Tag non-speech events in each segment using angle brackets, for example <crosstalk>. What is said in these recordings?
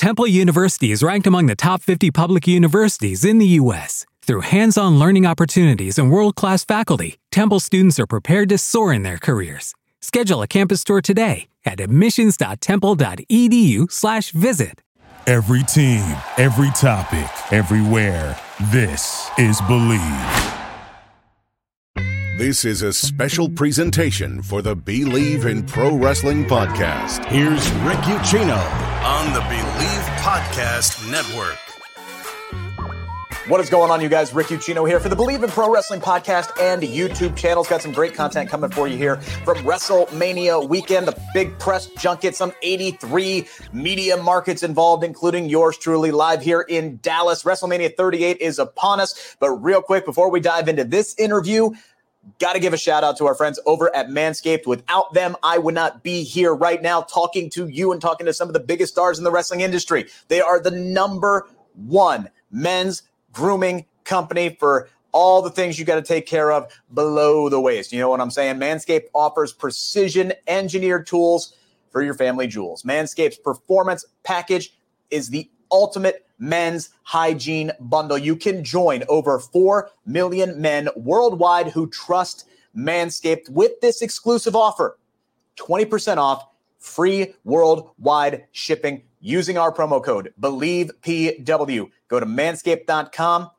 Temple University is ranked among the top 50 public universities in the U.S. Through hands on learning opportunities and world class faculty, Temple students are prepared to soar in their careers. Schedule a campus tour today at admissions.temple.edu/slash visit. Every team, every topic, everywhere. This is Bleav. This is a special presentation for the Bleav in Pro Wrestling podcast. Here's Rick Ucchino on the Bleav Podcast Network. What is going on, you guys? Rick Ucchino here for the Bleav in Pro Wrestling podcast and YouTube channels. Got some great content coming for you here from WrestleMania weekend, the big press junket, some 83 media markets involved, including yours truly, live here in Dallas. WrestleMania 38 is upon us. But real quick, before we dive into this interview, Got to give a shout out to our friends over at Manscaped. Without them, I would not be here right now talking to you and talking to some of the biggest stars in the wrestling industry. They are the number one men's grooming company for all the things you got to take care of below the waist. You know what I'm saying? Manscaped offers precision engineered tools for your family jewels. Manscaped's performance package is the ultimate men's hygiene bundle. You can join over 4 million men worldwide who trust Manscaped with this exclusive offer 20% off free worldwide shipping using our promo code BleavPW. Go to manscaped.com.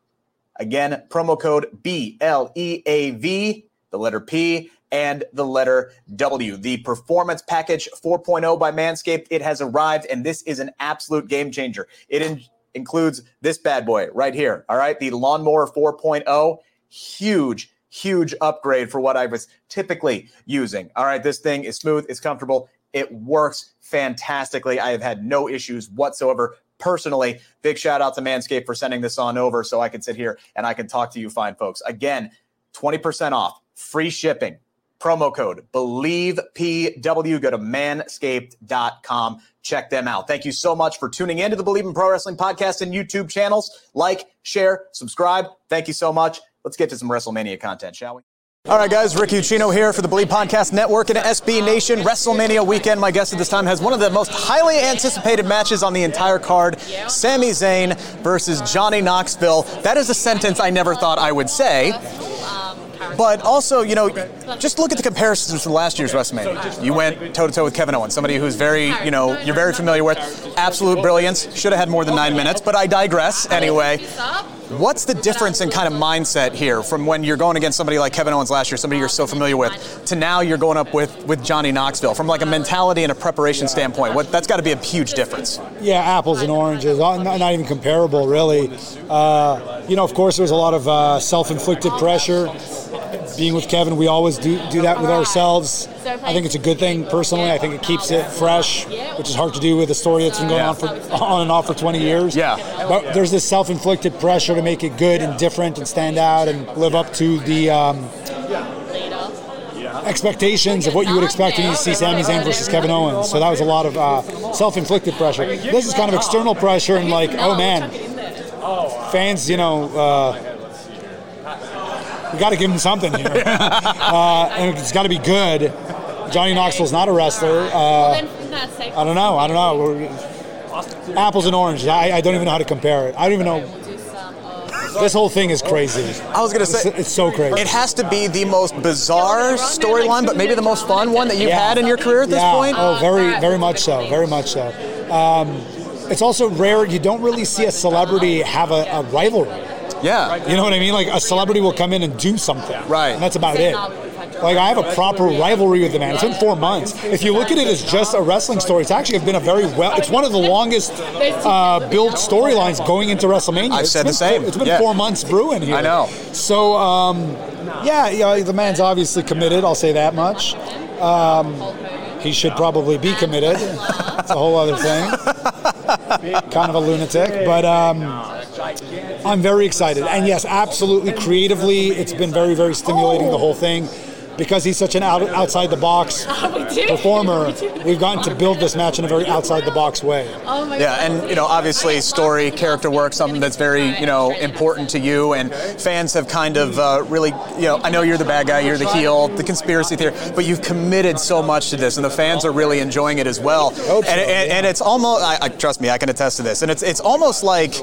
Again, promo code B L E A V, the letter P, and the letter W. The Performance Package 4.0 by Manscaped, it has arrived, and this is an absolute game changer. It in- includes this bad boy right here. All right, the Lawnmower 4.0, huge, huge upgrade for what I was typically using. All right, this thing is smooth, it's comfortable, it works fantastically. I have had no issues whatsoever personally. Big shout out to Manscaped for sending this on over so I can sit here and I can talk to you fine folks. Again, 20% off, free shipping, promo code believe pw go to manscaped.com check them out. Thank you so much for tuning in to the believe in pro wrestling podcast and youtube channels. Like share subscribe. Thank you so much. Let's get to some wrestlemania content shall we? All right, guys, Rick Ucchino here for the Bleav Podcast Network and SB Nation. WrestleMania weekend, my guest at this time has one of the most highly anticipated matches on the entire card. Sami Zayn versus Johnny Knoxville. That is a sentence I never thought I would say. But also, you know, just look at the comparisons from last year's WrestleMania. You went toe to toe with Kevin Owens, somebody who's very, you know, you're very familiar with. Absolute brilliance. Should have had more than nine minutes, but I digress anyway. What's the difference in kind of mindset here from when you're going against somebody like Kevin Owens last year, somebody you're so familiar with, to now you're going up with, with Johnny Knoxville? From like a mentality and a preparation standpoint, what, that's got to be a huge difference. Yeah, apples and oranges, not, not even comparable, really. Uh, you know, of course, there was a lot of uh, self-inflicted pressure. Being with Kevin, we always do do that with ourselves. I think it's a good thing personally. I think it keeps it fresh, which is hard to do with a story that's been going on for on and off for 20 years. Yeah. But there's this self-inflicted pressure to make it good and different and stand out and live up to the um, expectations of what you would expect when you see Sami Zayn versus Kevin Owens. So that was a lot of uh, self-inflicted pressure. This is kind of external pressure and like, oh man, fans, you know. Uh, we got to give him something here, <laughs> uh, and it's got to be good. Johnny Knoxville's not a wrestler. Uh, I don't know. I don't know. We're, apples and oranges. I, I don't even know how to compare it. I don't even know. This whole thing is crazy. I was gonna say it's, it's so crazy. It has to be the most bizarre storyline, but maybe the most fun one that you've Yeah. had in your career at this yeah. point. Oh, very, very much so. Very much so. Um, it's also rare. You don't really see a celebrity have a, a rivalry. Yeah. You know what I mean? Like a celebrity will come in and do something. Right. And that's about it. Like I have a proper rivalry with the man. It's been four months. If you look at it as just a wrestling story, it's actually been a very well. It's one of the longest uh, built storylines going into WrestleMania. I've said been the same. It's been Yeah. four months brewing here. I know. So um, yeah, you know, the man's obviously committed. I'll say that much. Um, he should probably be committed. It's a whole other thing. <laughs> kind of a lunatic, but um, I'm very excited. And yes, absolutely, creatively, it's been very, very stimulating. The whole thing, because he's such an out, outside the box <laughs> performer, <laughs> we've gotten to build this match in a very outside the box way. Oh my yeah, and you know, obviously, story, character work, something that's very you know important to you, and fans have kind of uh, really, you know, I know you're the bad guy, you're the heel, the conspiracy theory, but you've committed so much to this, and the fans are really enjoying it as well. And, and, and, it's almost, I, I, trust me, I can attest to this, and it's it's almost like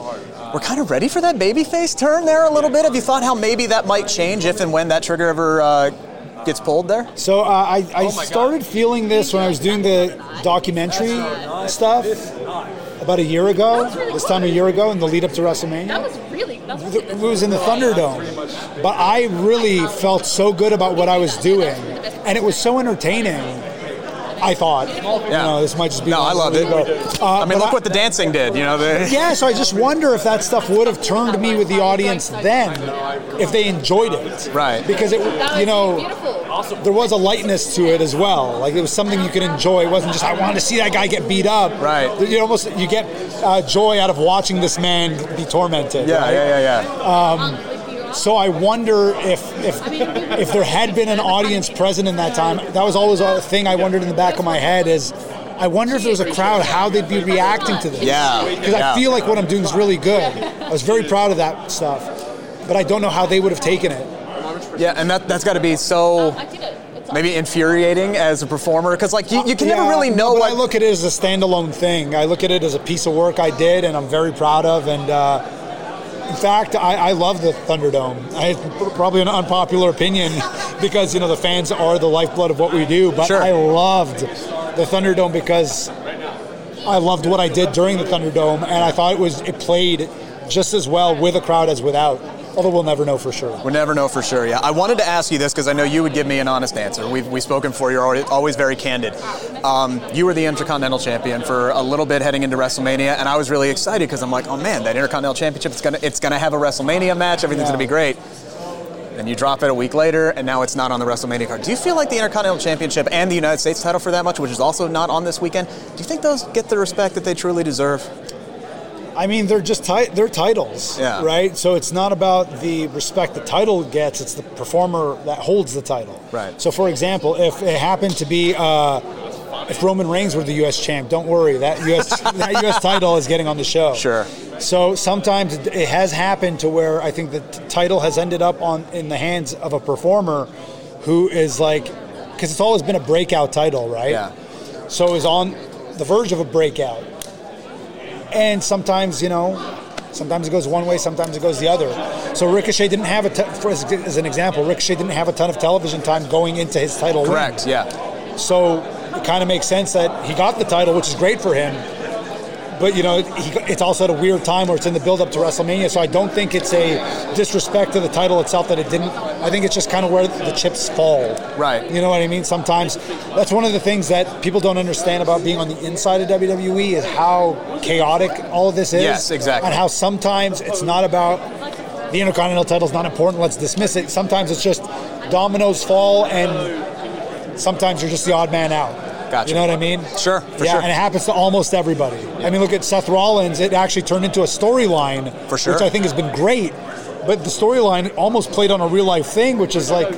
we're kind of ready for that babyface turn there a little bit. Have you thought how maybe that might change if and when that trigger ever uh, gets pulled there? So uh, I, I oh started God. feeling this when I was doing the documentary stuff about a year ago. This time a year ago, in the lead up to WrestleMania. That was really. That was it was in the Thunderdome, but I really felt so good about what I was doing, and it was so entertaining I thought. Yeah. You know, this might just be. No, I loved it. Uh, I mean, look I, what the dancing did. You know. The... <laughs> Yeah, so I just wonder if that stuff would have turned me with the audience then, if they enjoyed it. Right. Because it, you know, there was a lightness to it as well. Like it was something you could enjoy. It wasn't just I wanted to see that guy get beat up. Right. You almost you get uh, joy out of watching this man be tormented. Yeah, right? yeah, yeah, yeah. Um, so I wonder if if if there had been an audience present in that time. That was always a thing I wondered in the back of my head is. I wonder if there was a crowd, how they'd be reacting to this. Yeah. Because yeah. I feel like what I'm doing is really good. I was very proud of that stuff, but I don't know how they would have taken it. Yeah, and that that's got to be so maybe infuriating as a performer because like you, you can yeah, never really know but what I look at it as a standalone thing. I look at it as a piece of work I did and I'm very proud of and uh, in fact, I, I love the Thunderdome. I, probably an unpopular opinion because you know the fans are the lifeblood of what we do. But sure. I loved the Thunderdome because I loved what I did during the Thunderdome, and I thought it was it played just as well with a crowd as without. Although we'll never know for sure. We'll never know for sure, yeah. I wanted to ask you this because I know you would give me an honest answer. We've, we've spoken before, you're always very candid. Um, you were the Intercontinental Champion for a little bit heading into WrestleMania, and I was really excited because I'm like, oh man, that Intercontinental Championship, it's going to it's gonna have a WrestleMania match, everything's yeah. going to be great. Then you drop it a week later, and now it's not on the WrestleMania card. Do you feel like the Intercontinental Championship and the United States title for that much, which is also not on this weekend, do you think those get the respect that they truly deserve? I mean, they're just ti- they're titles, yeah. right? So it's not about the respect the title gets; it's the performer that holds the title. Right. So, for example, if it happened to be uh, if Roman Reigns were the U.S. champ, don't worry, that U.S. <laughs> that U.S. title is getting on the show. Sure. So sometimes it has happened to where I think the t- title has ended up on in the hands of a performer who is like, because it's always been a breakout title, right? Yeah. So is on the verge of a breakout and sometimes you know sometimes it goes one way sometimes it goes the other so ricochet didn't have a t- for, as, as an example ricochet didn't have a ton of television time going into his title correct win. yeah so it kind of makes sense that he got the title which is great for him but you know, he, it's also at a weird time where it's in the build up to WrestleMania. So I don't think it's a disrespect to the title itself that it didn't. I think it's just kind of where the chips fall. Right. You know what I mean? Sometimes that's one of the things that people don't understand about being on the inside of WWE is how chaotic all of this is. Yes, exactly. And how sometimes it's not about the Intercontinental title is not important. Let's dismiss it. Sometimes it's just dominoes fall and sometimes you're just the odd man out. Gotcha. You know what I mean? Sure, yeah, sure. and it happens to almost everybody. Yeah. I mean, look at Seth Rollins. It actually turned into a storyline, for sure, which I think has been great. But the storyline almost played on a real life thing, which is like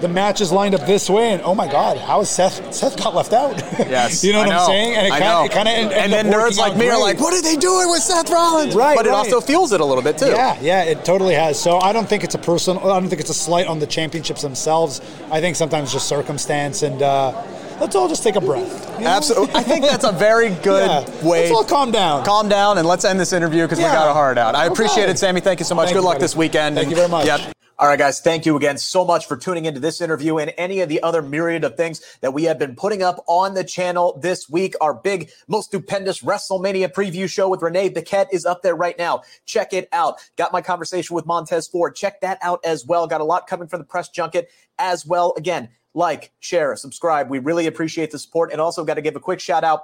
the match is lined up this way, and oh my God, how is Seth? Seth got left out. Yes, <laughs> you know what know. I'm saying? And it kind of, and, and then nerds like me great. are like, what are they doing with Seth Rollins? Right, but it also fuels it a little bit too. Yeah, yeah, it totally has. So I don't think it's a personal. I don't think it's a slight on the championships themselves. I think sometimes just circumstance and. Uh, let's all just take a breath. You know? Absolutely. I think that's a very good yeah. way. Let's all calm down. Calm down and let's end this interview because yeah. we got a heart out. I okay. appreciate it, Sami. Thank you so much. Thank good you, luck buddy. this weekend. Thank and, you very much. Yep. All right, guys, thank you again so much for tuning into this interview and any of the other myriad of things that we have been putting up on the channel this week. Our big, most stupendous WrestleMania preview show with Renee Paquette is up there right now. Check it out. Got my conversation with Montez Ford. Check that out as well. Got a lot coming from the press junket as well. Again, like, share, subscribe. We really appreciate the support. And also got to give a quick shout out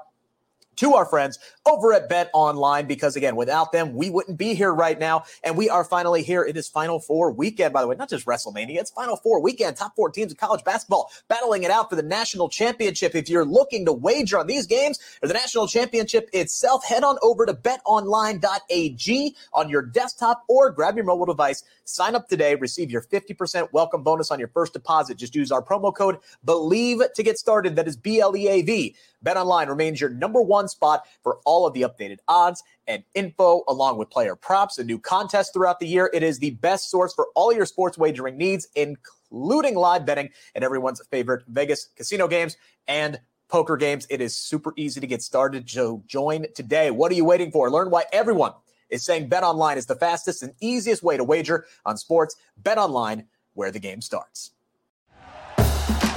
to our friends over at Bet Online because, again, without them, we wouldn't be here right now. And we are finally here. It is Final Four weekend, by the way, not just WrestleMania, it's Final Four weekend. Top four teams of college basketball battling it out for the national championship. If you're looking to wager on these games or the national championship itself, head on over to betonline.ag on your desktop or grab your mobile device. Sign up today, receive your 50% welcome bonus on your first deposit. Just use our promo code BLEAV to get started. That is B L E A V. BetOnline remains your number one spot for all of the updated odds and info, along with player props and new contests throughout the year. It is the best source for all your sports wagering needs, including live betting and everyone's favorite Vegas casino games and poker games. It is super easy to get started. So join today. What are you waiting for? Learn why everyone is saying BetOnline is the fastest and easiest way to wager on sports. BetOnline, where the game starts.